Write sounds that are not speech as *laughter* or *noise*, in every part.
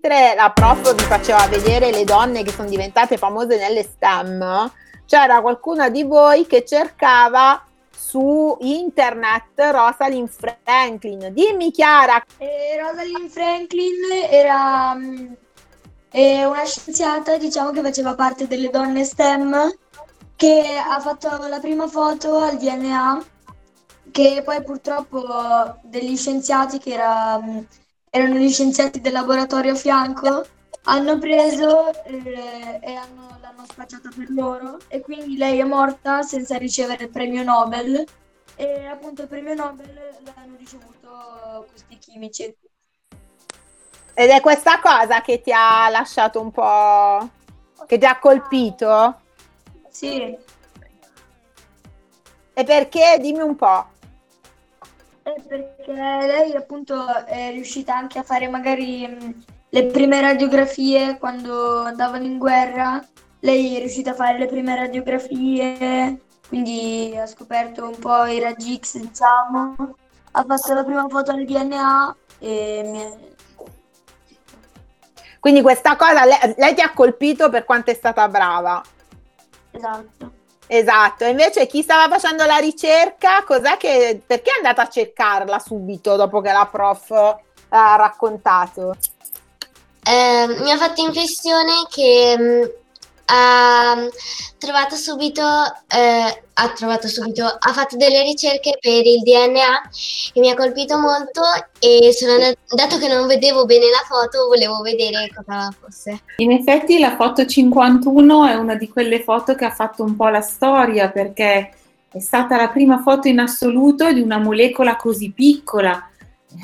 mentre la prof vi faceva vedere le donne che sono diventate famose nelle STEM, c'era qualcuna di voi che cercava su internet Rosalind Franklin. Dimmi Chiara. Eh, Rosalind Franklin era um, una scienziata, diciamo, che faceva parte delle donne STEM, che ha fatto la prima foto al DNA, che poi purtroppo degli scienziati che era, um, erano gli scienziati del laboratorio a fianco hanno preso eh, e hanno l'hanno spacciata per loro e quindi lei è morta senza ricevere il premio Nobel e appunto il premio Nobel l'hanno ricevuto questi chimici. Ed è questa cosa che ti ha lasciato un po'... che ti ha colpito? Sì. E perché? Dimmi un po'. Perché lei appunto è riuscita anche a fare magari le prime radiografie quando andavano in guerra lei è riuscita a fare le prime radiografie, quindi ha scoperto un po' i raggi X, diciamo, ha fatto la prima foto del DNA e. Quindi questa cosa lei, lei ti ha colpito per quanto è stata brava. Esatto. Esatto, invece chi stava facendo la ricerca, cos'è che, perché è andata a cercarla subito dopo che la prof ha raccontato? Eh, mi ha fatto impressione che mm, ha trovato subito, eh, ha trovato subito, ha fatto delle ricerche per il DNA e mi ha colpito molto e sono, dato che non vedevo bene la foto volevo vedere cosa fosse. In effetti la foto 51 è una di quelle foto che ha fatto un po' la storia perché è stata la prima foto in assoluto di una molecola così piccola.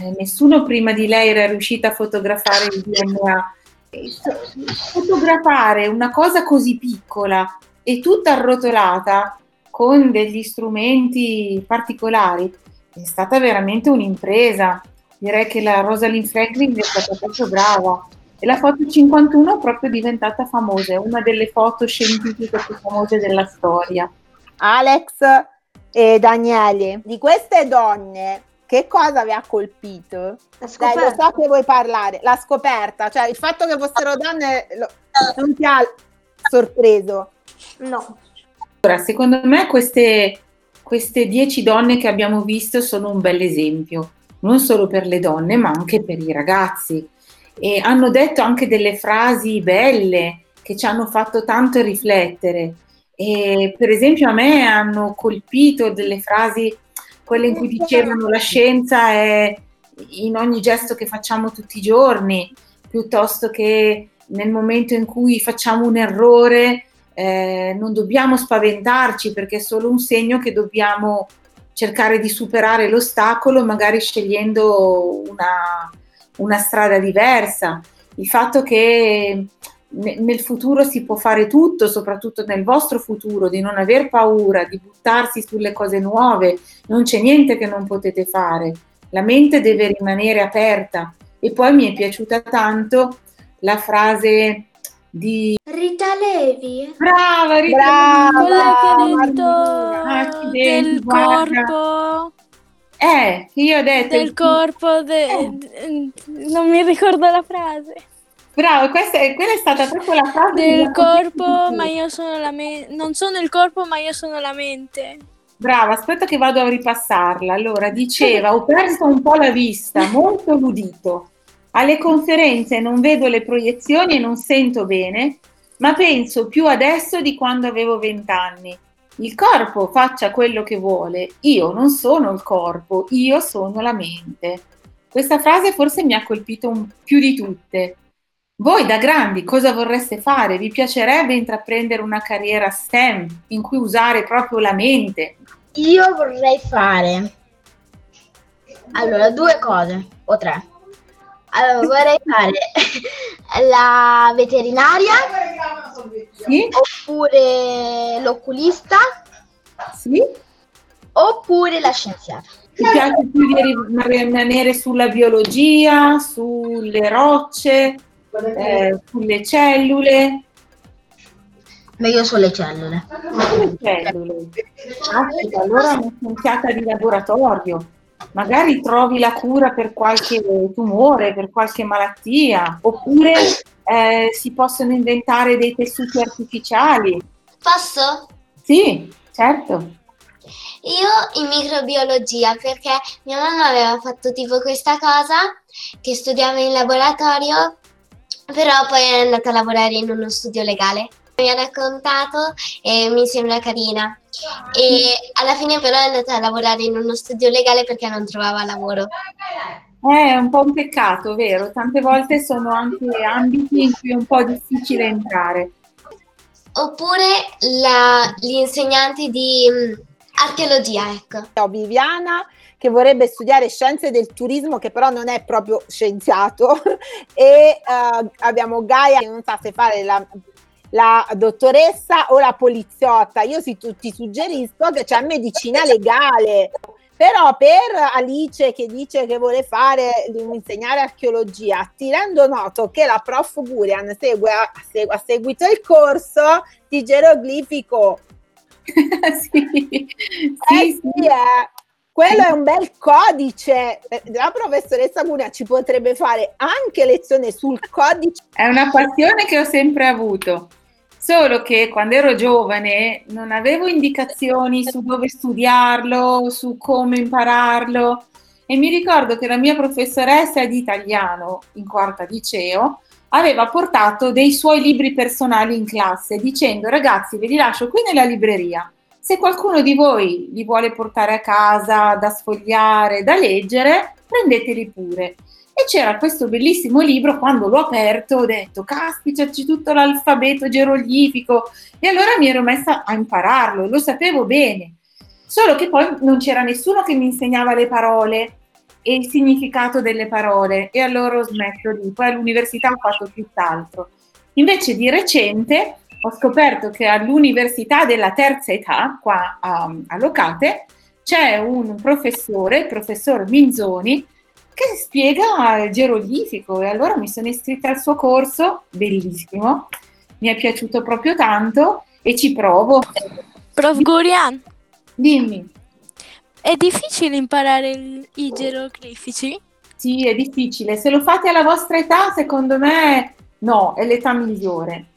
Eh, nessuno prima di lei era riuscito a fotografare il DNA fotografare una cosa così piccola e tutta arrotolata con degli strumenti particolari è stata veramente un'impresa. Direi che la Rosalind Franklin è stata proprio brava. E la foto 51 è proprio diventata famosa, è una delle foto scientifiche più famose della storia. Alex e Daniele, di queste donne che cosa vi ha colpito? Dai, lo so che vuoi parlare, la scoperta, cioè il fatto che fossero donne lo, non ti ha sorpreso? No. Allora, secondo me queste, queste dieci donne che abbiamo visto sono un bel esempio, non solo per le donne, ma anche per i ragazzi. E hanno detto anche delle frasi belle che ci hanno fatto tanto riflettere. E per esempio a me hanno colpito delle frasi quelle in cui dicevano la scienza è in ogni gesto che facciamo tutti i giorni, piuttosto che nel momento in cui facciamo un errore eh, non dobbiamo spaventarci perché è solo un segno che dobbiamo cercare di superare l'ostacolo magari scegliendo una, una strada diversa. Il fatto che nel futuro si può fare tutto, soprattutto nel vostro futuro, di non aver paura, di buttarsi sulle cose nuove, non c'è niente che non potete fare. La mente deve rimanere aperta. E poi mi è piaciuta tanto la frase di Rita Levi. Brava, Rita Brava, Levi. Quella che ha detto Ah, del guarda. corpo. Eh, io ho detto Del corpo, de- Eh. non mi ricordo la frase. Bravo, questa è, quella è stata proprio la frase Del corpo, ma io sono la mente. Non sono il corpo, ma io sono la mente. Brava, aspetta che vado a ripassarla. Allora, diceva, ho perso un po' la vista, *laughs* molto ludito. Alle conferenze non vedo le proiezioni e non sento bene, ma penso più adesso di quando avevo vent'anni. Il corpo faccia quello che vuole, io non sono il corpo, io sono la mente. Questa frase forse mi ha colpito un- più di tutte. Voi da grandi cosa vorreste fare? Vi piacerebbe intraprendere una carriera STEM in cui usare proprio la mente? Io vorrei fare allora due cose o tre. Allora vorrei *laughs* fare *laughs* la veterinaria Sì? oppure l'oculista Sì? oppure la scienziata. Ti piace più di rimanere sulla biologia, sulle rocce, eh, sulle cellule? Meglio sulle cellule. Sulle cellule. Aspetta, allora una scienziata di laboratorio. magari trovi la cura per qualche tumore, per qualche malattia, oppure eh, si possono inventare dei tessuti artificiali. Posso? Sì, certo. Io in microbiologia perché mia mamma aveva fatto tipo questa cosa che studiava in laboratorio, però poi è andata a lavorare in uno studio legale. Mi ha raccontato e mi sembra carina. E alla fine però è andata a lavorare in uno studio legale perché non trovava lavoro. È un po' un peccato, vero? Tante volte sono anche ambiti in cui è un po' difficile entrare. Oppure la, gli insegnanti di mm, archeologia, ecco. Ho Viviana che vorrebbe studiare scienze del turismo, che però non è proprio scienziato, *laughs* e uh, abbiamo Gaia che non sa se fare la la dottoressa o la poliziotta. Io si, ti suggerisco che c'è medicina legale. Però per Alice che dice che vuole fare insegnare archeologia, ti rendo noto che la prof Burian segue, ha, segue, ha seguito il corso di geroglifico. *laughs* sì, sì, eh, sì. Eh. Quello è un bel codice. La professoressa Burian ci potrebbe fare anche lezione sul codice. È una passione che ho sempre avuto. Solo che quando ero giovane non avevo indicazioni su dove studiarlo, su come impararlo e mi ricordo che la mia professoressa di italiano in quarta liceo aveva portato dei suoi libri personali in classe dicendo ragazzi ve li lascio qui nella libreria, se qualcuno di voi li vuole portare a casa da sfogliare, da leggere, prendeteli pure. E c'era questo bellissimo libro, quando l'ho aperto ho detto, caspita, c'è tutto l'alfabeto geroglifico. E allora mi ero messa a impararlo, lo sapevo bene. Solo che poi non c'era nessuno che mi insegnava le parole e il significato delle parole e allora ho smesso lì. Poi all'università ho fatto tutt'altro. Invece di recente ho scoperto che all'università della terza età, qua a, a Locate, c'è un professore, il professor Minzoni, che spiega il geroglifico e allora mi sono iscritta al suo corso, bellissimo, mi è piaciuto proprio tanto e ci provo. Prof. Gurian. Dimmi. È difficile imparare il, i geroglifici? Sì, è difficile. Se lo fate alla vostra età, secondo me no, è l'età migliore.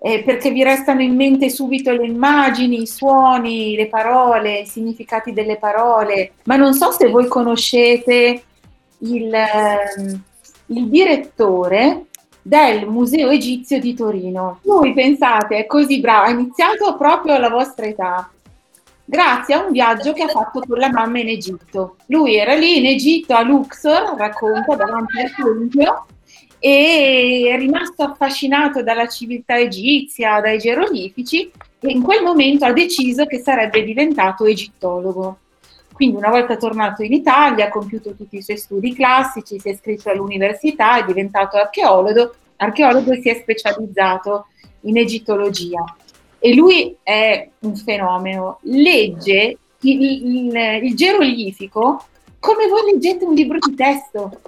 Eh, perché vi restano in mente subito le immagini, i suoni, le parole, i significati delle parole. Ma non so se voi conoscete il, ehm, il direttore del Museo Egizio di Torino. Lui, pensate, è così bravo, ha iniziato proprio alla vostra età, grazie a un viaggio che ha fatto con la mamma in Egitto. Lui era lì in Egitto a Luxor, racconta davanti al tempio, e è rimasto affascinato dalla civiltà egizia, dai geroglifici, e in quel momento ha deciso che sarebbe diventato egittologo. Quindi una volta tornato in Italia ha compiuto tutti i suoi studi classici, si è iscritto all'università, è diventato archeologo, archeologo e si è specializzato in egittologia. E lui è un fenomeno, legge il, il, il geroglifico come voi leggete un libro di testo.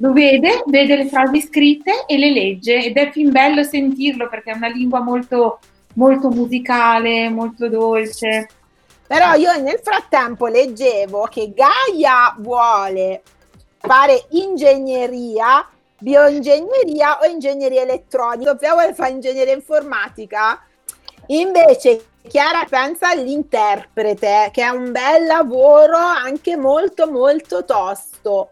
Lo vede, vede le frasi scritte e le legge ed è fin bello sentirlo perché è una lingua molto, molto musicale, molto dolce. Però io nel frattempo leggevo che Gaia vuole fare ingegneria, bioingegneria o ingegneria elettronica. Sofia vuole fare ingegneria informatica. Invece Chiara pensa all'interprete, che è un bel lavoro anche molto molto tosto.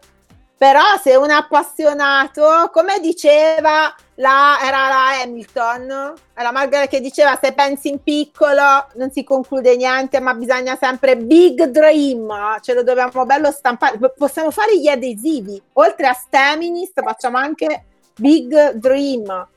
Però se un appassionato, come diceva la, era la Hamilton, era Margaret che diceva se pensi in piccolo non si conclude niente, ma bisogna sempre big dream, ce lo dobbiamo bello stampare. Possiamo fare gli adesivi, oltre a Steminist facciamo anche big dream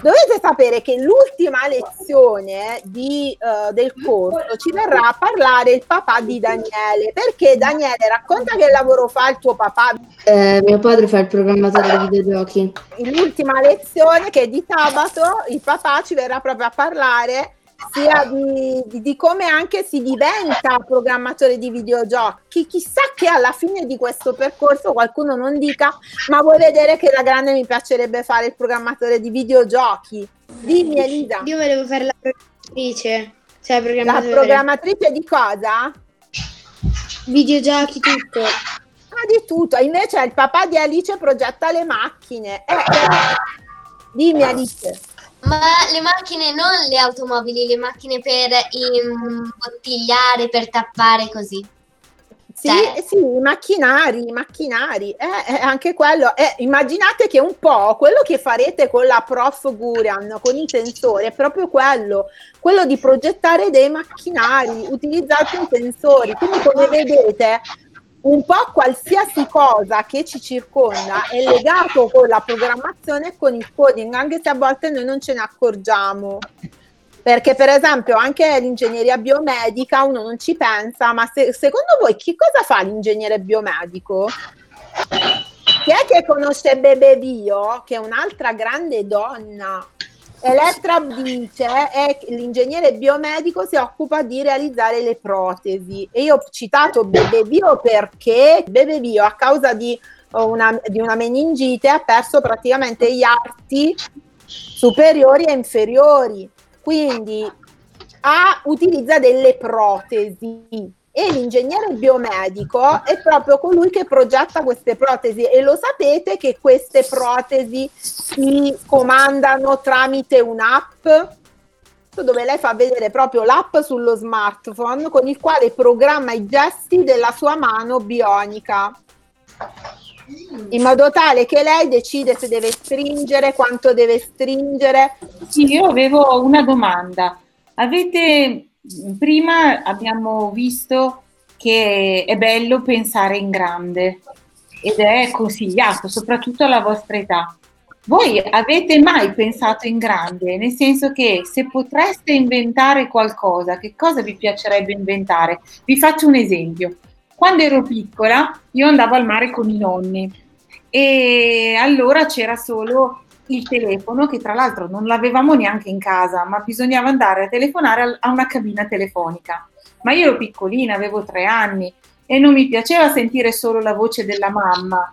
Dovete sapere che l'ultima lezione di, uh, del corso ci verrà a parlare il papà di Daniele. Perché Daniele, racconta che lavoro fa il tuo papà. Eh, mio padre fa il programmatore di videogiochi. L'ultima lezione che è di sabato, il papà ci verrà proprio a parlare sia di, di, di, come anche si diventa programmatore di videogiochi. Chissà che alla fine di questo percorso qualcuno non dica ma vuoi vedere che da grande mi piacerebbe fare il programmatore di videogiochi. Dimmi Elisa. Io volevo fare la programmatrice. Cioè programmatrice. La programmatrice di cosa? Videogiochi tutto. Ah, di tutto. Invece il papà di Alice progetta le macchine. Eh, eh. Dimmi Alice. Ma le macchine, non le automobili, le macchine per imbottigliare, per tappare così. Sì, cioè. sì, i macchinari, i macchinari, eh, eh, anche quello. Eh, immaginate che un po' quello che farete con la prof Gurian, con i sensori, è proprio quello, quello di progettare dei macchinari, utilizzate i sensori. Quindi come vedete un po' qualsiasi cosa che ci circonda è legato con la programmazione e con il coding, anche se a volte noi non ce ne accorgiamo. Perché per esempio anche l'ingegneria biomedica uno non ci pensa, ma se, secondo voi che cosa fa l'ingegnere biomedico? Chi è che conosce Bebe Bio, che è un'altra grande donna Elettra dice è l'ingegnere biomedico si occupa di realizzare le protesi. E io ho citato Bebe Bio perché Bebe Bio a causa di una, di una meningite ha perso praticamente gli arti superiori e inferiori. Quindi ha, utilizza delle protesi e l'ingegnere biomedico è proprio colui che progetta queste protesi e lo sapete che queste protesi si comandano tramite un'app dove lei fa vedere proprio l'app sullo smartphone con il quale programma i gesti della sua mano bionica in modo tale che lei decide se deve stringere, quanto deve stringere. Sì, io avevo una domanda. Avete prima abbiamo visto che è bello pensare in grande ed è consigliato, soprattutto alla vostra età. Voi avete mai pensato in grande? Nel senso che se potreste inventare qualcosa, che cosa vi piacerebbe inventare? Vi faccio un esempio. Quando ero piccola, io andavo al mare con i nonni e allora c'era solo il telefono, che tra l'altro non l'avevamo neanche in casa, ma bisognava andare a telefonare a una cabina telefonica. Ma io ero piccolina, avevo tre anni e non mi piaceva sentire solo la voce della mamma,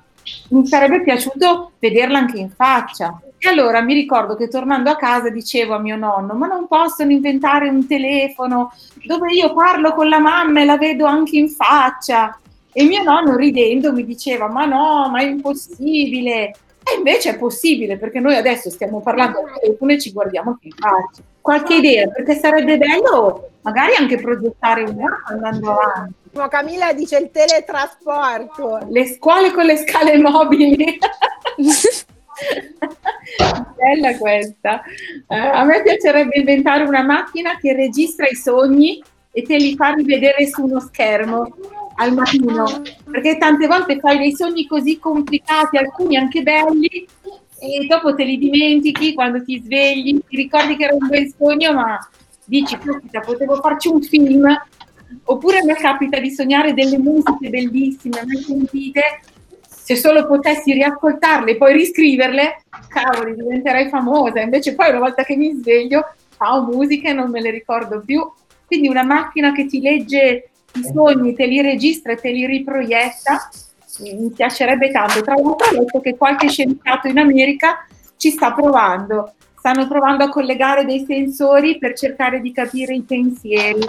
mi sarebbe piaciuto vederla anche in faccia. E allora mi ricordo che tornando a casa dicevo a mio nonno: Ma non possono inventare un telefono dove io parlo con la mamma e la vedo anche in faccia. E mio nonno ridendo mi diceva: Ma no, ma è impossibile. E invece è possibile perché noi adesso stiamo parlando al telefono e ci guardiamo in faccia. Qualche idea? Perché sarebbe bello magari anche progettare un'app andando avanti. Camilla dice il teletrasporto. Le scuole con le scale mobili. *laughs* Bella questa. Eh, a me piacerebbe inventare una macchina che registra i sogni e te li fa rivedere su uno schermo al mattino, perché tante volte fai dei sogni così complicati, alcuni anche belli, e dopo te li dimentichi quando ti svegli, ti ricordi che era un bel sogno, ma dici, potevo farci un film. Oppure a me capita di sognare delle musiche bellissime, mai sentite, se solo potessi riascoltarle e poi riscriverle, cavoli, diventerei famosa. Invece poi una volta che mi sveglio, fa musiche e non me le ricordo più. Quindi una macchina che ti legge i sogni, te li registra e te li riproietta, mi piacerebbe tanto. Tra l'altro ho letto che qualche scienziato in America ci sta provando, stanno provando a collegare dei sensori per cercare di capire i pensieri,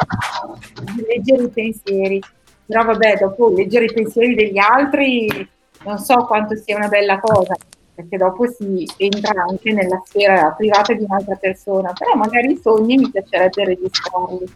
di leggere i pensieri. Però vabbè, dopo leggere i pensieri degli altri non so quanto sia una bella cosa, perché dopo si entra anche nella sfera privata di un'altra persona, però magari i sogni mi piacerebbe registrarli.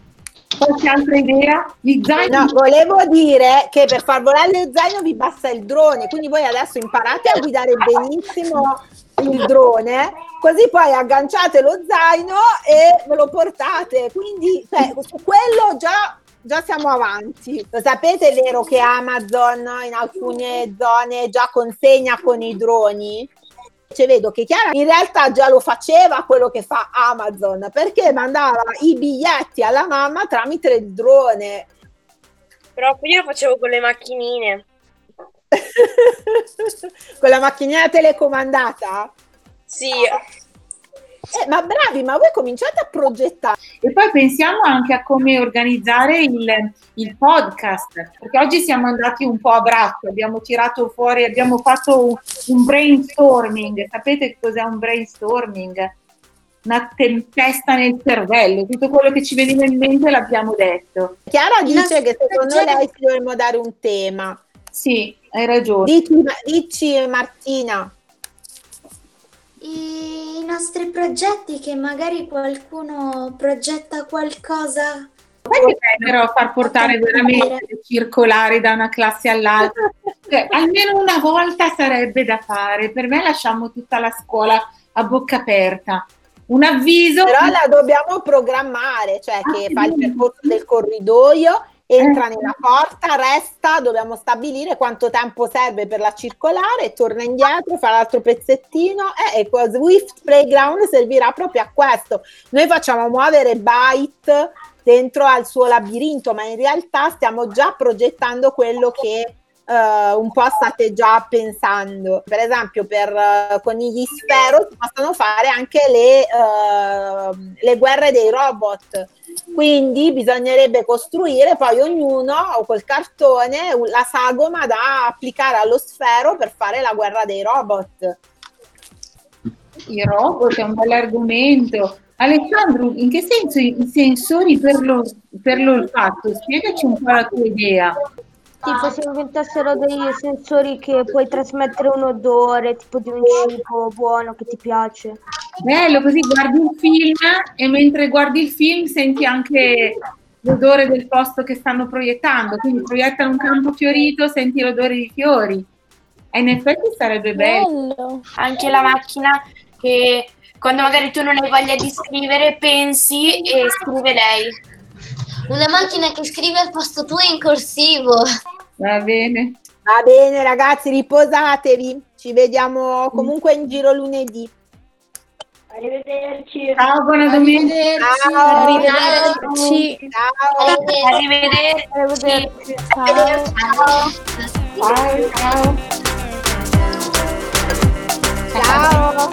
Qualche altra idea? Gli zaini? No, volevo dire che per far volare lo zaino vi basta il drone, quindi voi adesso imparate a guidare benissimo il drone, così poi agganciate lo zaino e ve lo portate. Quindi cioè, su quello già già siamo avanti. Lo sapete, è vero che Amazon in alcune zone già consegna con i droni? Cioè, vedo che Chiara in realtà già lo faceva quello che fa Amazon perché mandava i biglietti alla mamma tramite il drone. Però io lo facevo con le macchinine. *laughs* con la macchinina telecomandata? Sì. Eh, ma bravi, ma voi cominciate a progettare. E poi pensiamo anche a come organizzare il, il podcast, perché oggi siamo andati un po' a braccio, abbiamo tirato fuori, abbiamo fatto un, un brainstorming. Sapete cos'è un brainstorming? Una tempesta nel cervello, tutto quello che ci veniva in mente l'abbiamo detto. Chiara dice che secondo lei dovremmo dare un tema. Sì, hai ragione. Dici, dici Martina. I, I nostri progetti, che magari qualcuno progetta qualcosa. Sai che bello far portare veramente le circolari da una classe all'altra? Cioè, almeno una volta sarebbe da fare. Per me lasciamo tutta la scuola a bocca aperta. Un avviso. Però la dobbiamo programmare, cioè che ah, fa il percorso del corridoio entra eh. nella porta, resta, dobbiamo stabilire quanto tempo serve per la circolare, torna indietro, fa l'altro pezzettino eh, e Swift Playground servirà proprio a questo. Noi facciamo muovere Byte dentro al suo labirinto, ma in realtà stiamo già progettando quello che Uh, un po' state già pensando. Per esempio, per uh, con gli sfero si possono fare anche le, uh, le guerre dei robot quindi bisognerebbe costruire poi ognuno col cartone la sagoma da applicare allo sfero per fare la guerra dei robot. I robot è un bell'argomento. Alessandro, in che senso i sensori per, lo, per l'olfatto? Spiegaci un po' la tua idea. Tipo se inventassero dei sensori che puoi trasmettere un odore, tipo di un cibo buono che ti piace. Bello, così guardi un film e mentre guardi il film senti anche l'odore del posto che stanno proiettando. Quindi proiettano un campo fiorito, senti l'odore di fiori. E in effetti sarebbe bello. bello. Anche la macchina che quando magari tu non hai voglia di scrivere, pensi e scrive lei. Una macchina che scrive al posto tuo in corsivo. Va bene. Va bene ragazzi, riposatevi. Ci vediamo comunque in giro lunedì. Arrivederci. Ciao, buona domenica. Ciao. Arrivederci. Ciao. Arrivederci. Arrivederci. Ciao. Ciao. Ciao. Ciao. Ciao.